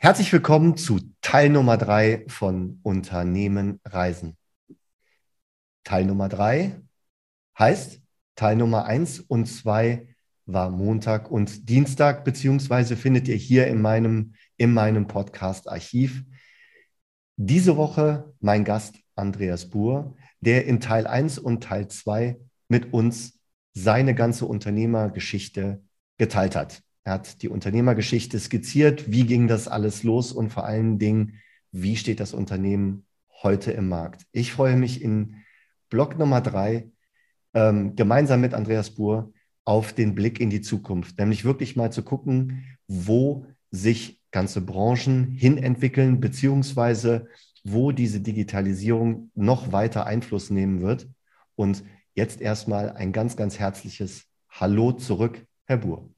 Herzlich willkommen zu Teil Nummer drei von Unternehmen Reisen. Teil Nummer drei heißt Teil Nummer eins und zwei war Montag und Dienstag, beziehungsweise findet ihr hier in meinem, in meinem Podcast-Archiv. Diese Woche mein Gast Andreas Buhr, der in Teil 1 und Teil 2 mit uns seine ganze Unternehmergeschichte geteilt hat. Er hat die Unternehmergeschichte skizziert, wie ging das alles los und vor allen Dingen, wie steht das Unternehmen heute im Markt. Ich freue mich in Block Nummer 3 ähm, gemeinsam mit Andreas Buhr auf den Blick in die Zukunft, nämlich wirklich mal zu gucken, wo sich ganze Branchen hinentwickeln, beziehungsweise wo diese Digitalisierung noch weiter Einfluss nehmen wird. Und jetzt erstmal ein ganz, ganz herzliches Hallo zurück, Herr Buhr.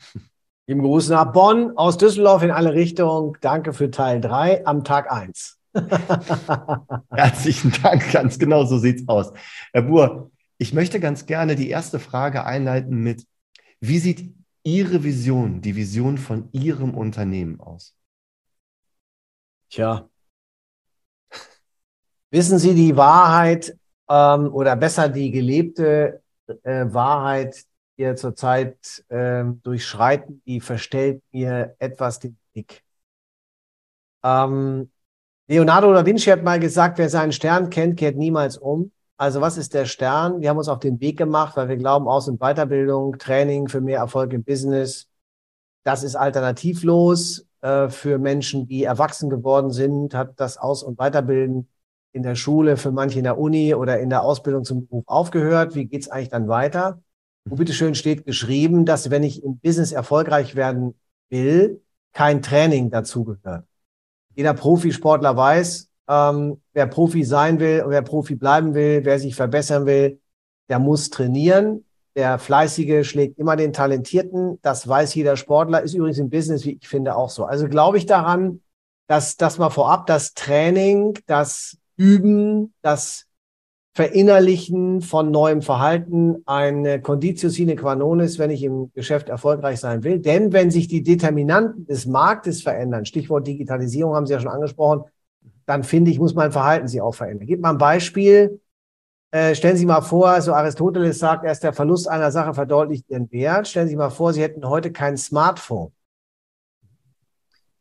Lieben Gruß nach Bonn, aus Düsseldorf in alle Richtungen. Danke für Teil 3 am Tag 1. Herzlichen Dank, ganz genau so sieht es aus. Herr Buhr, ich möchte ganz gerne die erste Frage einleiten mit, wie sieht Ihre Vision, die Vision von Ihrem Unternehmen aus? Tja, wissen Sie die Wahrheit ähm, oder besser die gelebte äh, Wahrheit, die wir zurzeit äh, durchschreiten, die verstellt mir etwas den Blick. Ähm, Leonardo da Vinci hat mal gesagt, wer seinen Stern kennt, kehrt niemals um. Also was ist der Stern? Wir haben uns auf den Weg gemacht, weil wir glauben, Aus- und Weiterbildung, Training für mehr Erfolg im Business, das ist alternativlos äh, für Menschen, die erwachsen geworden sind, hat das Aus- und Weiterbilden in der Schule, für manche in der Uni oder in der Ausbildung zum Beruf aufgehört. Wie geht's eigentlich dann weiter? Wo bitteschön steht geschrieben, dass wenn ich im Business erfolgreich werden will, kein Training dazugehört. Jeder Profisportler weiß, ähm, wer Profi sein will und wer Profi bleiben will, wer sich verbessern will, der muss trainieren. Der Fleißige schlägt immer den Talentierten. Das weiß jeder Sportler. Ist übrigens im Business, wie ich finde, auch so. Also glaube ich daran, dass das mal vorab, das Training, das Üben, das Verinnerlichen von neuem Verhalten eine Conditio sine qua non ist, wenn ich im Geschäft erfolgreich sein will. Denn wenn sich die Determinanten des Marktes verändern, Stichwort Digitalisierung haben Sie ja schon angesprochen, dann finde ich, muss mein Verhalten sich auch verändern. Gib mal ein Beispiel. Äh, stellen Sie mal vor, so Aristoteles sagt, erst der Verlust einer Sache verdeutlicht ihren Wert. Stellen Sie mal vor, Sie hätten heute kein Smartphone.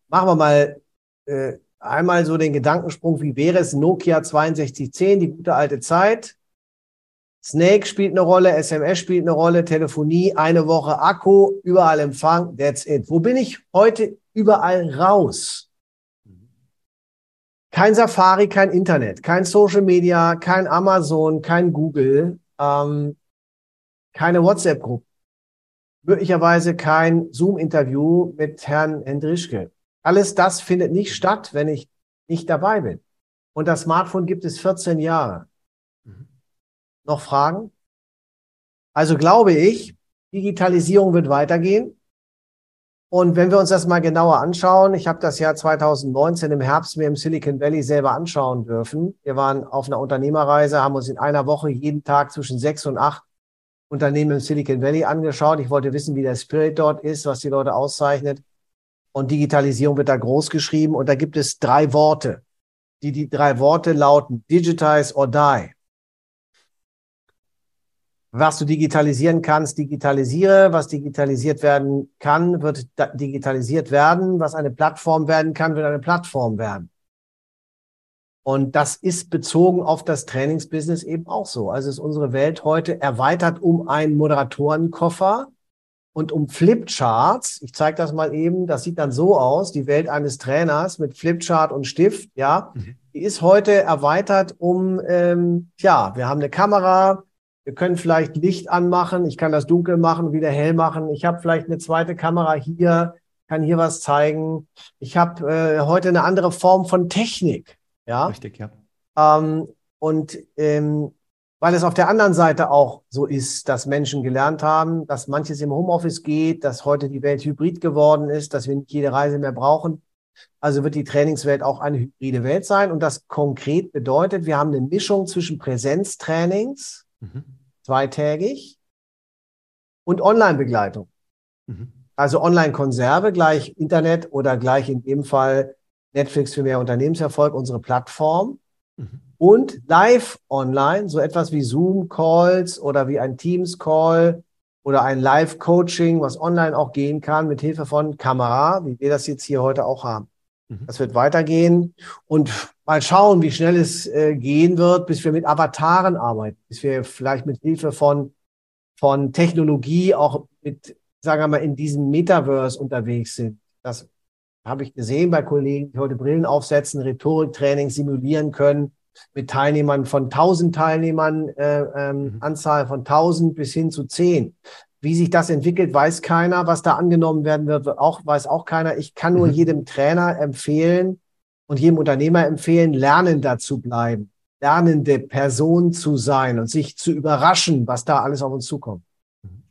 Machen wir mal äh, einmal so den Gedankensprung, wie wäre es Nokia 6210, die gute alte Zeit. Snake spielt eine Rolle, SMS spielt eine Rolle, Telefonie, eine Woche Akku, überall Empfang, that's it. Wo bin ich heute überall raus? Kein Safari, kein Internet, kein Social Media, kein Amazon, kein Google, ähm, keine WhatsApp-Gruppe, möglicherweise kein Zoom-Interview mit Herrn Hendrischke. Alles das findet nicht statt, wenn ich nicht dabei bin. Und das Smartphone gibt es 14 Jahre. Mhm. Noch Fragen? Also glaube ich, Digitalisierung wird weitergehen. Und wenn wir uns das mal genauer anschauen, ich habe das Jahr 2019 im Herbst mir im Silicon Valley selber anschauen dürfen. Wir waren auf einer Unternehmerreise, haben uns in einer Woche jeden Tag zwischen sechs und acht Unternehmen im Silicon Valley angeschaut. Ich wollte wissen, wie der Spirit dort ist, was die Leute auszeichnet. Und Digitalisierung wird da groß geschrieben. Und da gibt es drei Worte. Die, die drei Worte lauten Digitize or Die was du digitalisieren kannst, digitalisiere. Was digitalisiert werden kann, wird digitalisiert werden. Was eine Plattform werden kann, wird eine Plattform werden. Und das ist bezogen auf das Trainingsbusiness eben auch so. Also ist unsere Welt heute erweitert um einen Moderatorenkoffer und um Flipcharts. Ich zeige das mal eben. Das sieht dann so aus. Die Welt eines Trainers mit Flipchart und Stift. Ja, mhm. die ist heute erweitert um, ähm, ja, wir haben eine Kamera, wir können vielleicht Licht anmachen. Ich kann das dunkel machen, wieder hell machen. Ich habe vielleicht eine zweite Kamera hier, kann hier was zeigen. Ich habe äh, heute eine andere Form von Technik. Ja. Richtig, ja. Ähm, und ähm, weil es auf der anderen Seite auch so ist, dass Menschen gelernt haben, dass manches im Homeoffice geht, dass heute die Welt hybrid geworden ist, dass wir nicht jede Reise mehr brauchen. Also wird die Trainingswelt auch eine hybride Welt sein. Und das konkret bedeutet, wir haben eine Mischung zwischen Präsenztrainings, mhm zweitägig und Online-Begleitung. Mhm. Also Online-Konserve gleich Internet oder gleich in dem Fall Netflix für mehr Unternehmenserfolg, unsere Plattform. Mhm. Und live online, so etwas wie Zoom-Calls oder wie ein Teams-Call oder ein Live-Coaching, was online auch gehen kann, mit Hilfe von Kamera, wie wir das jetzt hier heute auch haben. Mhm. Das wird weitergehen und mal schauen, wie schnell es äh, gehen wird, bis wir mit Avataren arbeiten, bis wir vielleicht mit Hilfe von, von Technologie auch mit, sagen wir mal, in diesem Metaverse unterwegs sind. Das habe ich gesehen bei Kollegen, die heute Brillen aufsetzen, Rhetoriktraining simulieren können mit Teilnehmern von 1000 Teilnehmern, äh, ähm, mhm. Anzahl von 1000 bis hin zu 10. Wie sich das entwickelt, weiß keiner. Was da angenommen werden wird, auch, weiß auch keiner. Ich kann nur mhm. jedem Trainer empfehlen und jedem Unternehmer empfehlen, lernender zu bleiben, lernende Person zu sein und sich zu überraschen, was da alles auf uns zukommt.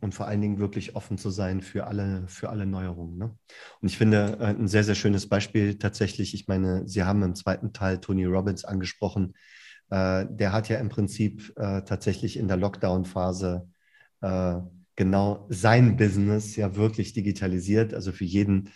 Und vor allen Dingen wirklich offen zu sein für alle, für alle Neuerungen. Ne? Und ich finde äh, ein sehr, sehr schönes Beispiel tatsächlich, ich meine, Sie haben im zweiten Teil Tony Robbins angesprochen. Äh, der hat ja im Prinzip äh, tatsächlich in der Lockdown-Phase genau sein Business ja wirklich digitalisiert. Also für jeden,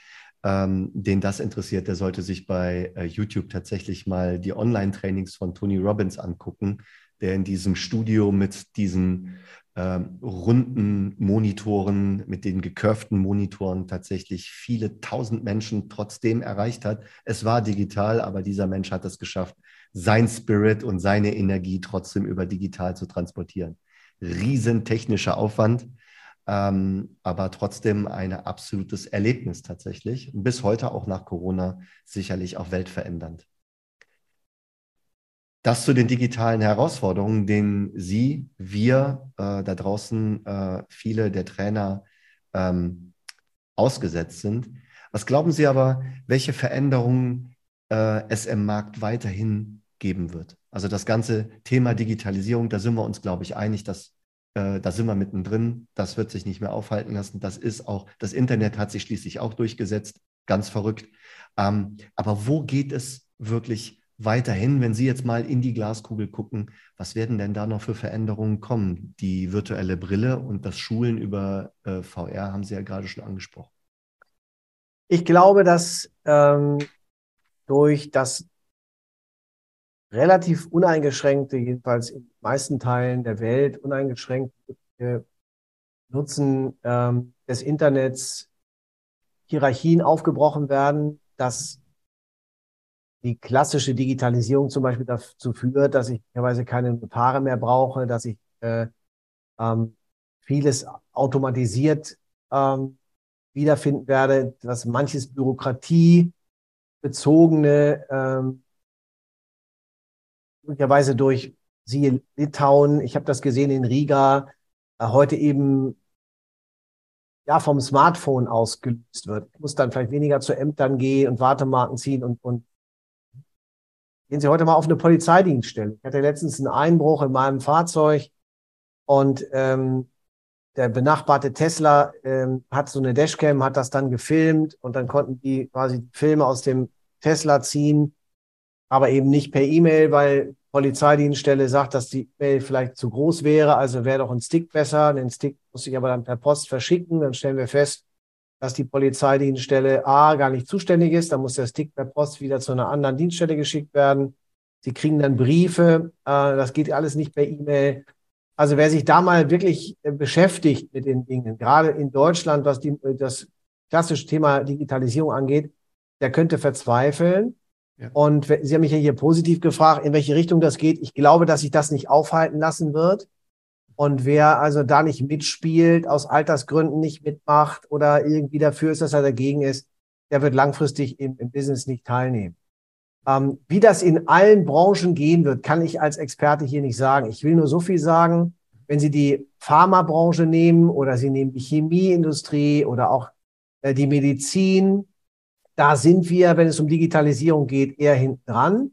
ähm, den das interessiert, der sollte sich bei äh, YouTube tatsächlich mal die Online-Trainings von Tony Robbins angucken, der in diesem Studio mit diesen ähm, runden Monitoren, mit den gekurften Monitoren tatsächlich viele tausend Menschen trotzdem erreicht hat. Es war digital, aber dieser Mensch hat es geschafft, sein Spirit und seine Energie trotzdem über digital zu transportieren. Riesen technischer Aufwand ähm, aber trotzdem ein absolutes Erlebnis tatsächlich. Bis heute auch nach Corona sicherlich auch weltverändernd. Das zu den digitalen Herausforderungen, denen Sie, wir äh, da draußen, äh, viele der Trainer ähm, ausgesetzt sind. Was glauben Sie aber, welche Veränderungen äh, es im Markt weiterhin geben wird? Also das ganze Thema Digitalisierung, da sind wir uns, glaube ich, einig, dass äh, da sind wir mittendrin. Das wird sich nicht mehr aufhalten lassen. Das ist auch, das Internet hat sich schließlich auch durchgesetzt. Ganz verrückt. Ähm, aber wo geht es wirklich weiterhin, wenn Sie jetzt mal in die Glaskugel gucken? Was werden denn da noch für Veränderungen kommen? Die virtuelle Brille und das Schulen über äh, VR haben Sie ja gerade schon angesprochen. Ich glaube, dass ähm, durch das relativ uneingeschränkte, jedenfalls in den meisten Teilen der Welt, uneingeschränkte Nutzen ähm, des Internets Hierarchien aufgebrochen werden, dass die klassische Digitalisierung zum Beispiel dazu führt, dass ich teilweise keine Notare mehr brauche, dass ich äh, ähm, vieles automatisiert ähm, wiederfinden werde, dass manches Bürokratie bezogene ähm, möglicherweise durch siehe Litauen, ich habe das gesehen in Riga, äh, heute eben ja vom Smartphone ausgelöst wird. Ich muss dann vielleicht weniger zu Ämtern gehen und Wartemarken ziehen und, und gehen Sie heute mal auf eine Polizeidienststelle. Ich hatte letztens einen Einbruch in meinem Fahrzeug und ähm, der benachbarte Tesla ähm, hat so eine Dashcam, hat das dann gefilmt und dann konnten die quasi Filme aus dem Tesla ziehen aber eben nicht per E-Mail, weil Polizeidienststelle sagt, dass die E-Mail vielleicht zu groß wäre. Also wäre doch ein Stick besser. Den Stick muss ich aber dann per Post verschicken. Dann stellen wir fest, dass die Polizeidienststelle A gar nicht zuständig ist. Dann muss der Stick per Post wieder zu einer anderen Dienststelle geschickt werden. Sie kriegen dann Briefe. Äh, das geht alles nicht per E-Mail. Also wer sich da mal wirklich äh, beschäftigt mit den Dingen, gerade in Deutschland, was die, das klassische Thema Digitalisierung angeht, der könnte verzweifeln. Und Sie haben mich ja hier positiv gefragt, in welche Richtung das geht. Ich glaube, dass sich das nicht aufhalten lassen wird. Und wer also da nicht mitspielt, aus Altersgründen nicht mitmacht oder irgendwie dafür ist, dass er dagegen ist, der wird langfristig im, im Business nicht teilnehmen. Ähm, wie das in allen Branchen gehen wird, kann ich als Experte hier nicht sagen. Ich will nur so viel sagen, wenn Sie die Pharmabranche nehmen oder Sie nehmen die Chemieindustrie oder auch äh, die Medizin, da sind wir, wenn es um Digitalisierung geht, eher hinten dran.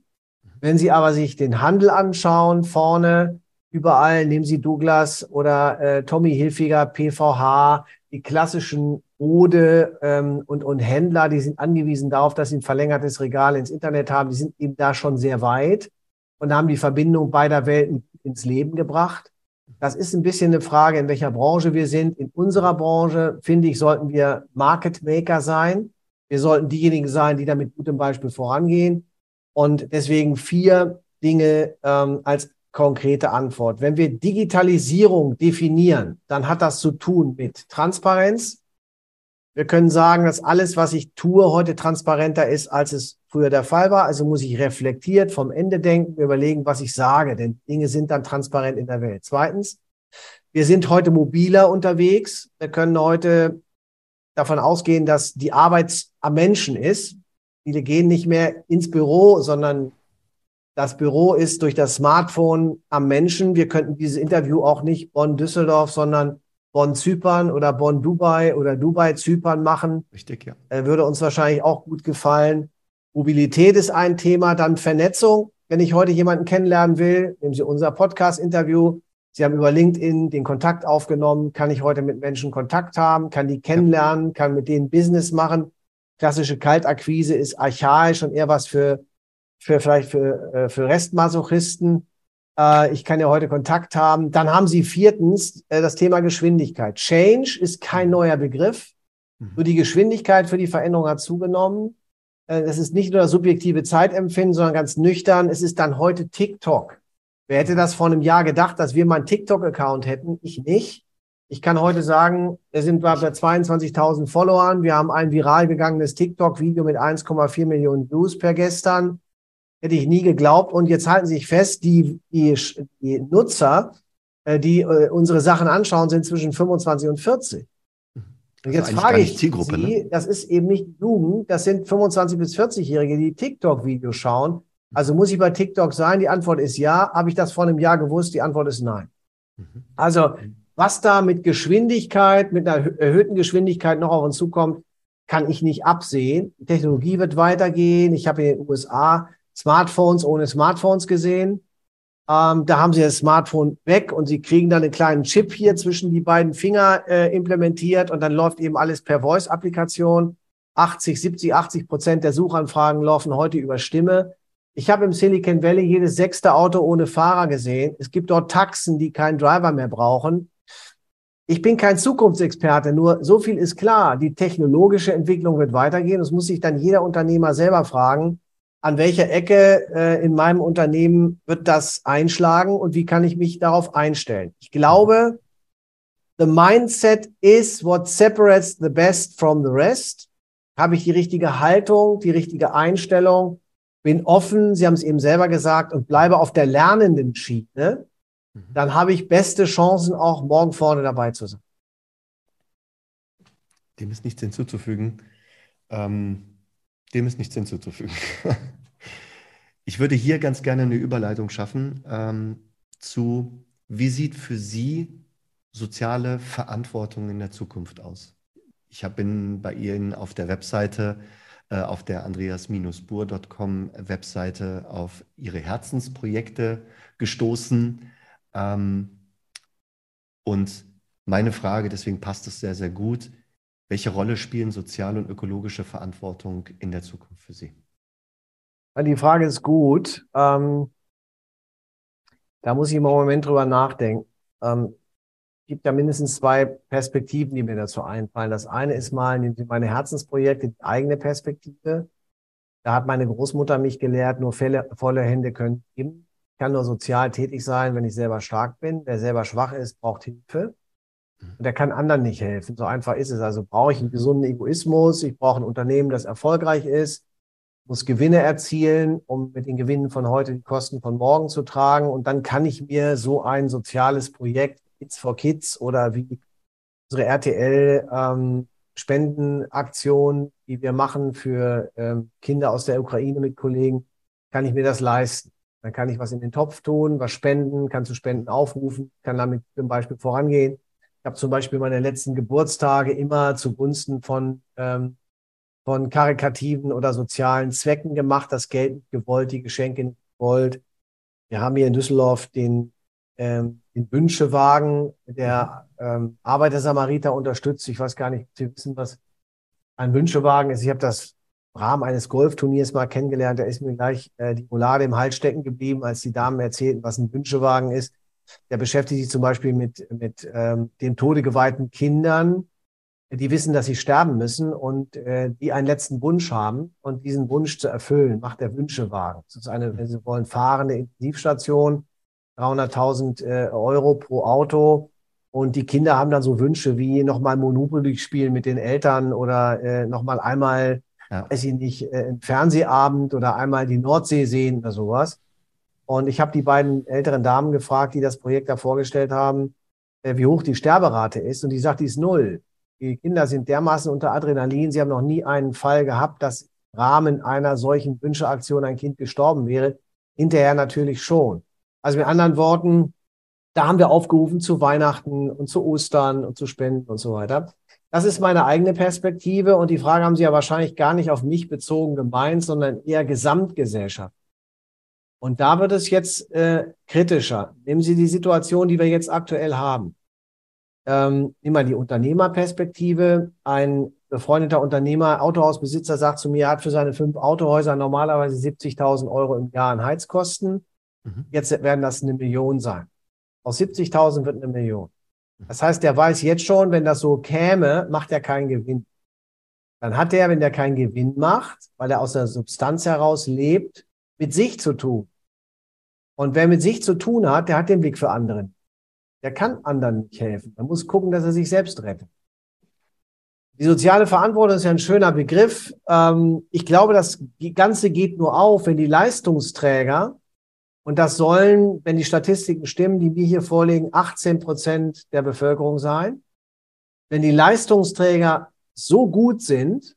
Wenn Sie aber sich den Handel anschauen, vorne, überall, nehmen Sie Douglas oder äh, Tommy Hilfiger, PVH, die klassischen Ode ähm, und, und Händler, die sind angewiesen darauf, dass sie ein verlängertes Regal ins Internet haben. Die sind eben da schon sehr weit und haben die Verbindung beider Welten ins Leben gebracht. Das ist ein bisschen eine Frage, in welcher Branche wir sind. In unserer Branche, finde ich, sollten wir Market Maker sein. Wir sollten diejenigen sein, die da mit gutem Beispiel vorangehen. Und deswegen vier Dinge ähm, als konkrete Antwort. Wenn wir Digitalisierung definieren, dann hat das zu tun mit Transparenz. Wir können sagen, dass alles, was ich tue, heute transparenter ist, als es früher der Fall war. Also muss ich reflektiert vom Ende denken, überlegen, was ich sage, denn Dinge sind dann transparent in der Welt. Zweitens, wir sind heute mobiler unterwegs. Wir können heute davon ausgehen, dass die Arbeit am Menschen ist. Viele gehen nicht mehr ins Büro, sondern das Büro ist durch das Smartphone am Menschen. Wir könnten dieses Interview auch nicht Bonn-Düsseldorf, sondern Bonn-Zypern oder Bonn-Dubai oder Dubai-Zypern machen. Richtig, ja. Äh, würde uns wahrscheinlich auch gut gefallen. Mobilität ist ein Thema, dann Vernetzung. Wenn ich heute jemanden kennenlernen will, nehmen Sie unser Podcast-Interview. Sie haben über LinkedIn den Kontakt aufgenommen. Kann ich heute mit Menschen Kontakt haben? Kann die kennenlernen? Kann mit denen Business machen? Klassische Kaltakquise ist archaisch und eher was für für vielleicht für, äh, für Restmasochisten. Äh, ich kann ja heute Kontakt haben. Dann haben Sie viertens äh, das Thema Geschwindigkeit. Change ist kein mhm. neuer Begriff. Mhm. Nur die Geschwindigkeit für die Veränderung hat zugenommen. Es ist nicht nur das subjektive Zeitempfinden, sondern ganz nüchtern. Es ist dann heute TikTok. Wer hätte das vor einem Jahr gedacht, dass wir mal einen TikTok-Account hätten? Ich nicht. Ich kann heute sagen, wir sind bei 22.000 Followern. Wir haben ein viral gegangenes TikTok-Video mit 1,4 Millionen Views per gestern. Hätte ich nie geglaubt. Und jetzt halten Sie sich fest, die, die, die Nutzer, äh, die äh, unsere Sachen anschauen, sind zwischen 25 und 40. Und jetzt also frage ich Sie, ne? das ist eben nicht Jugend, das sind 25 bis 40-Jährige, die TikTok-Videos schauen. Also muss ich bei TikTok sein? Die Antwort ist ja. Habe ich das vor einem Jahr gewusst? Die Antwort ist nein. Mhm. Also was da mit Geschwindigkeit, mit einer erhöhten Geschwindigkeit noch auf uns zukommt, kann ich nicht absehen. Die Technologie wird weitergehen. Ich habe in den USA Smartphones ohne Smartphones gesehen. Ähm, da haben sie das Smartphone weg und sie kriegen dann einen kleinen Chip hier zwischen die beiden Finger äh, implementiert und dann läuft eben alles per Voice-Applikation. 80, 70, 80 Prozent der Suchanfragen laufen heute über Stimme. Ich habe im Silicon Valley jedes sechste Auto ohne Fahrer gesehen. Es gibt dort Taxen, die keinen Driver mehr brauchen. Ich bin kein Zukunftsexperte, nur so viel ist klar. Die technologische Entwicklung wird weitergehen. Das muss sich dann jeder Unternehmer selber fragen an welcher Ecke äh, in meinem Unternehmen wird das einschlagen und wie kann ich mich darauf einstellen. Ich glaube, the mindset is what separates the best from the rest. Habe ich die richtige Haltung, die richtige Einstellung, bin offen, Sie haben es eben selber gesagt, und bleibe auf der lernenden Schiene, mhm. dann habe ich beste Chancen, auch morgen vorne dabei zu sein. Dem ist nichts hinzuzufügen. Ähm dem ist nichts hinzuzufügen. ich würde hier ganz gerne eine Überleitung schaffen ähm, zu, wie sieht für Sie soziale Verantwortung in der Zukunft aus? Ich bin bei Ihnen auf der Webseite, äh, auf der andreas-bur.com Webseite auf Ihre Herzensprojekte gestoßen. Ähm, und meine Frage, deswegen passt es sehr, sehr gut, welche Rolle spielen soziale und ökologische Verantwortung in der Zukunft für Sie? Die Frage ist gut. Ähm, da muss ich im Moment drüber nachdenken. Ähm, gibt ja mindestens zwei Perspektiven, die mir dazu einfallen. Das eine ist mal, nehmen Sie meine Herzensprojekte, die eigene Perspektive. Da hat meine Großmutter mich gelehrt, nur Fälle, volle Hände können geben. Ich kann nur sozial tätig sein, wenn ich selber stark bin. Wer selber schwach ist, braucht Hilfe. Und der kann anderen nicht helfen. So einfach ist es. Also brauche ich einen gesunden Egoismus. Ich brauche ein Unternehmen, das erfolgreich ist, muss Gewinne erzielen, um mit den Gewinnen von heute die Kosten von morgen zu tragen. Und dann kann ich mir so ein soziales Projekt Kids for Kids oder wie unsere RTL ähm, die wir machen für ähm, Kinder aus der Ukraine mit Kollegen, kann ich mir das leisten. Dann kann ich was in den Topf tun, was spenden, kann zu Spenden aufrufen, kann damit zum Beispiel vorangehen. Ich habe zum Beispiel meine letzten Geburtstage immer zugunsten von, ähm, von karikativen oder sozialen Zwecken gemacht. Das Geld nicht gewollt, die Geschenke nicht gewollt. Wir haben hier in Düsseldorf den, ähm, den Wünschewagen der ähm, Arbeiter-Samariter unterstützt. Ich weiß gar nicht, ob Sie wissen, was ein Wünschewagen ist. Ich habe das im Rahmen eines Golfturniers mal kennengelernt. Da ist mir gleich äh, die Molade im Hals stecken geblieben, als die Damen erzählten, was ein Wünschewagen ist. Der beschäftigt sich zum Beispiel mit, mit ähm, dem Tode geweihten Kindern, die wissen, dass sie sterben müssen und äh, die einen letzten Wunsch haben und diesen Wunsch zu erfüllen, macht der Wünschewagen. Das ist eine, wenn Sie wollen, fahrende Intensivstation, 300.000 äh, Euro pro Auto. Und die Kinder haben dann so Wünsche wie nochmal Monopoly spielen mit den Eltern oder äh, nochmal einmal, ja. weiß ich nicht, äh, einen Fernsehabend oder einmal die Nordsee sehen oder sowas. Und ich habe die beiden älteren Damen gefragt, die das Projekt da vorgestellt haben, äh, wie hoch die Sterberate ist. Und die sagt, die ist null. Die Kinder sind dermaßen unter Adrenalin. Sie haben noch nie einen Fall gehabt, dass im Rahmen einer solchen Wünscheaktion ein Kind gestorben wäre. Hinterher natürlich schon. Also mit anderen Worten, da haben wir aufgerufen zu Weihnachten und zu Ostern und zu Spenden und so weiter. Das ist meine eigene Perspektive und die Frage haben Sie ja wahrscheinlich gar nicht auf mich bezogen gemeint, sondern eher Gesamtgesellschaft. Und da wird es jetzt äh, kritischer. Nehmen Sie die Situation, die wir jetzt aktuell haben. Ähm, immer die Unternehmerperspektive. Ein befreundeter Unternehmer, Autohausbesitzer, sagt zu mir, er hat für seine fünf Autohäuser normalerweise 70.000 Euro im Jahr an Heizkosten. Mhm. Jetzt werden das eine Million sein. Aus 70.000 wird eine Million. Das heißt, der weiß jetzt schon, wenn das so käme, macht er keinen Gewinn. Dann hat er, wenn er keinen Gewinn macht, weil er aus der Substanz heraus lebt, mit sich zu tun. Und wer mit sich zu tun hat, der hat den Blick für anderen. Der kann anderen nicht helfen. Er muss gucken, dass er sich selbst rettet. Die soziale Verantwortung ist ja ein schöner Begriff. Ähm, ich glaube, das Ganze geht nur auf, wenn die Leistungsträger, und das sollen, wenn die Statistiken stimmen, die wir hier vorlegen, 18 Prozent der Bevölkerung sein, wenn die Leistungsträger so gut sind,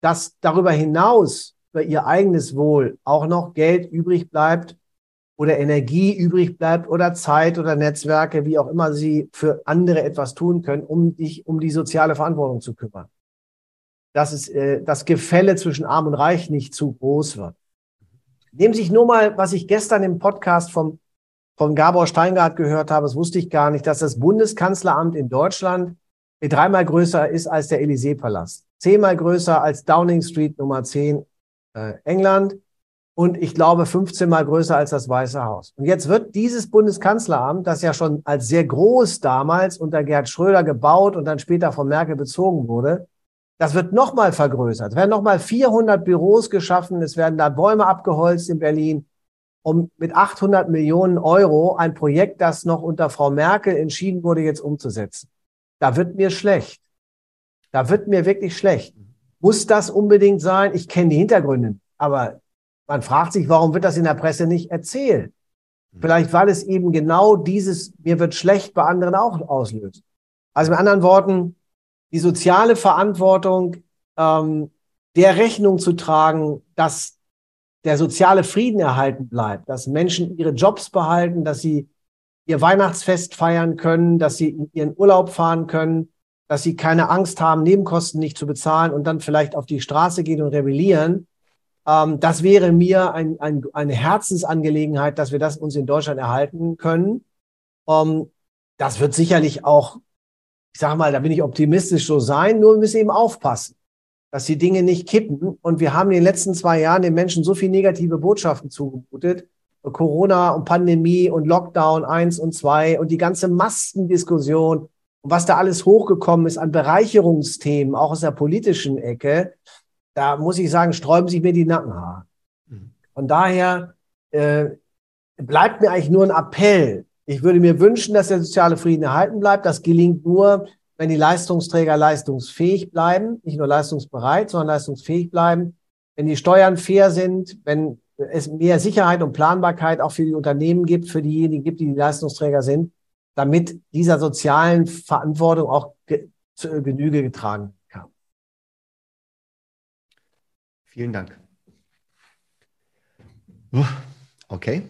dass darüber hinaus für ihr eigenes Wohl auch noch Geld übrig bleibt oder Energie übrig bleibt oder Zeit oder Netzwerke, wie auch immer sie für andere etwas tun können, um dich um die soziale Verantwortung zu kümmern. Dass es äh, das Gefälle zwischen Arm und Reich nicht zu groß wird. Nehmen sich nur mal, was ich gestern im Podcast vom, von Gabor Steingart gehört habe, das wusste ich gar nicht, dass das Bundeskanzleramt in Deutschland dreimal größer ist als der Élysée-Palast. Zehnmal größer als Downing Street Nummer 10 äh, England und ich glaube 15 mal größer als das Weiße Haus. Und jetzt wird dieses Bundeskanzleramt, das ja schon als sehr groß damals unter Gerhard Schröder gebaut und dann später von Merkel bezogen wurde, das wird nochmal vergrößert. Es werden nochmal 400 Büros geschaffen. Es werden da Bäume abgeholzt in Berlin, um mit 800 Millionen Euro ein Projekt, das noch unter Frau Merkel entschieden wurde, jetzt umzusetzen. Da wird mir schlecht. Da wird mir wirklich schlecht. Muss das unbedingt sein? Ich kenne die Hintergründe, aber man fragt sich, warum wird das in der Presse nicht erzählt? Vielleicht, weil es eben genau dieses, mir wird schlecht bei anderen auch auslöst. Also mit anderen Worten, die soziale Verantwortung ähm, der Rechnung zu tragen, dass der soziale Frieden erhalten bleibt, dass Menschen ihre Jobs behalten, dass sie ihr Weihnachtsfest feiern können, dass sie in ihren Urlaub fahren können, dass sie keine Angst haben, Nebenkosten nicht zu bezahlen und dann vielleicht auf die Straße gehen und rebellieren. Ähm, das wäre mir ein, ein, eine Herzensangelegenheit, dass wir das uns in Deutschland erhalten können. Ähm, das wird sicherlich auch, ich sage mal, da bin ich optimistisch so sein, nur wir müssen eben aufpassen, dass die Dinge nicht kippen. Und wir haben in den letzten zwei Jahren den Menschen so viel negative Botschaften zugemutet. Corona und Pandemie und Lockdown eins und zwei und die ganze Maskendiskussion und was da alles hochgekommen ist an Bereicherungsthemen, auch aus der politischen Ecke da muss ich sagen, sträuben sich mir die Nackenhaare. Mhm. Von daher äh, bleibt mir eigentlich nur ein Appell. Ich würde mir wünschen, dass der soziale Frieden erhalten bleibt. Das gelingt nur, wenn die Leistungsträger leistungsfähig bleiben, nicht nur leistungsbereit, sondern leistungsfähig bleiben. Wenn die Steuern fair sind, wenn es mehr Sicherheit und Planbarkeit auch für die Unternehmen gibt, für diejenigen gibt, die die Leistungsträger sind, damit dieser sozialen Verantwortung auch Genüge getragen Vielen Dank. Okay,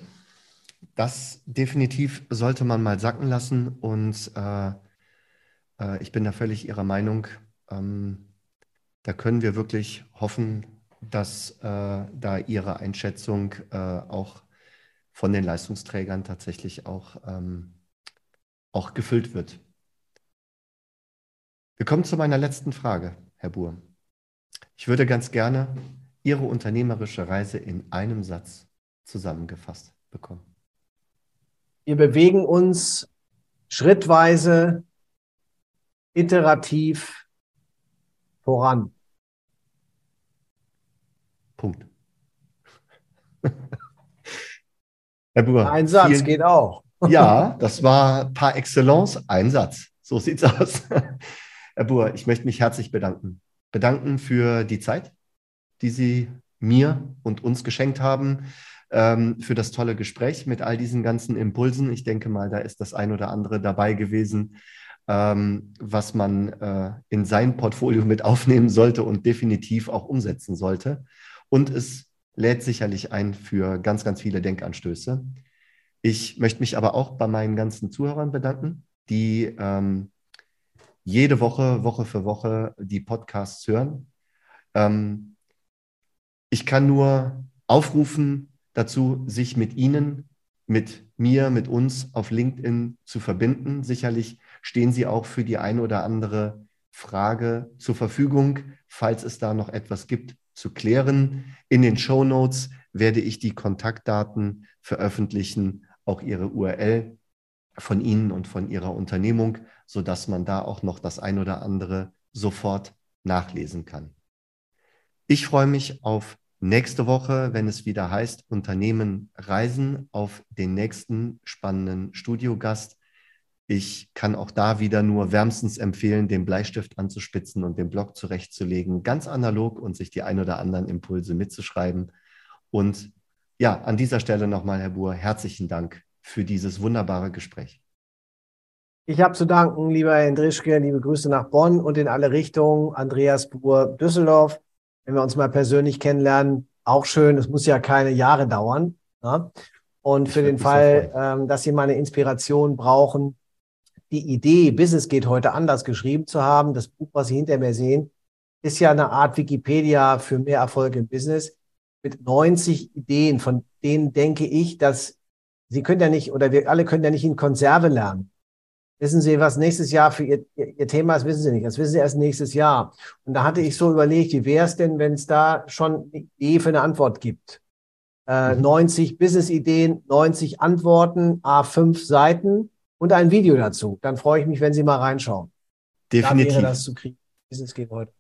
das definitiv sollte man mal sacken lassen und äh, äh, ich bin da völlig Ihrer Meinung. Ähm, da können wir wirklich hoffen, dass äh, da Ihre Einschätzung äh, auch von den Leistungsträgern tatsächlich auch, ähm, auch gefüllt wird. Wir kommen zu meiner letzten Frage, Herr Buhr. Ich würde ganz gerne Ihre unternehmerische Reise in einem Satz zusammengefasst bekommen. Wir bewegen uns schrittweise, iterativ voran. Punkt. Herr Buhr. Ein Satz vielen, geht auch. ja, das war par excellence ein Satz. So sieht's aus. Herr Buhr, ich möchte mich herzlich bedanken. Bedanken für die Zeit, die Sie mir und uns geschenkt haben, ähm, für das tolle Gespräch mit all diesen ganzen Impulsen. Ich denke mal, da ist das ein oder andere dabei gewesen, ähm, was man äh, in sein Portfolio mit aufnehmen sollte und definitiv auch umsetzen sollte. Und es lädt sicherlich ein für ganz, ganz viele Denkanstöße. Ich möchte mich aber auch bei meinen ganzen Zuhörern bedanken, die ähm, jede Woche, Woche für Woche die Podcasts hören. Ähm, ich kann nur aufrufen dazu, sich mit Ihnen, mit mir, mit uns auf LinkedIn zu verbinden. Sicherlich stehen Sie auch für die eine oder andere Frage zur Verfügung, falls es da noch etwas gibt zu klären. In den Show Notes werde ich die Kontaktdaten veröffentlichen, auch Ihre URL von Ihnen und von Ihrer Unternehmung, sodass man da auch noch das ein oder andere sofort nachlesen kann. Ich freue mich auf nächste Woche, wenn es wieder heißt Unternehmen reisen, auf den nächsten spannenden Studiogast. Ich kann auch da wieder nur wärmstens empfehlen, den Bleistift anzuspitzen und den Block zurechtzulegen, ganz analog und sich die ein oder anderen Impulse mitzuschreiben. Und ja, an dieser Stelle nochmal, Herr Buhr, herzlichen Dank für dieses wunderbare Gespräch. Ich habe zu danken, lieber Herr Hendrischke, liebe Grüße nach Bonn und in alle Richtungen. Andreas Buhr, Düsseldorf. Wenn wir uns mal persönlich kennenlernen, auch schön. Es muss ja keine Jahre dauern. Ne? Und für den Fall, ähm, dass Sie mal eine Inspiration brauchen, die Idee, Business geht heute anders geschrieben zu haben, das Buch, was Sie hinter mir sehen, ist ja eine Art Wikipedia für mehr Erfolg im Business mit 90 Ideen, von denen denke ich, dass Sie können ja nicht, oder wir alle können ja nicht in Konserve lernen. Wissen Sie, was nächstes Jahr für Ihr, Ihr Thema ist, wissen Sie nicht. Das wissen Sie erst nächstes Jahr. Und da hatte ich so überlegt, wie wäre es denn, wenn es da schon eine Idee für eine Antwort gibt? Äh, 90 mhm. Business-Ideen, 90 Antworten, A5 Seiten und ein Video dazu. Dann freue ich mich, wenn Sie mal reinschauen. Definitiv. Da das zu kriegen. Business geht heute.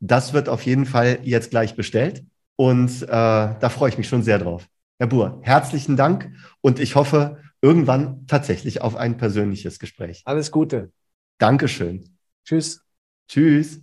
Das wird auf jeden Fall jetzt gleich bestellt und äh, da freue ich mich schon sehr drauf. Herr Buhr, herzlichen Dank und ich hoffe irgendwann tatsächlich auf ein persönliches Gespräch. Alles Gute. Dankeschön. Tschüss. Tschüss.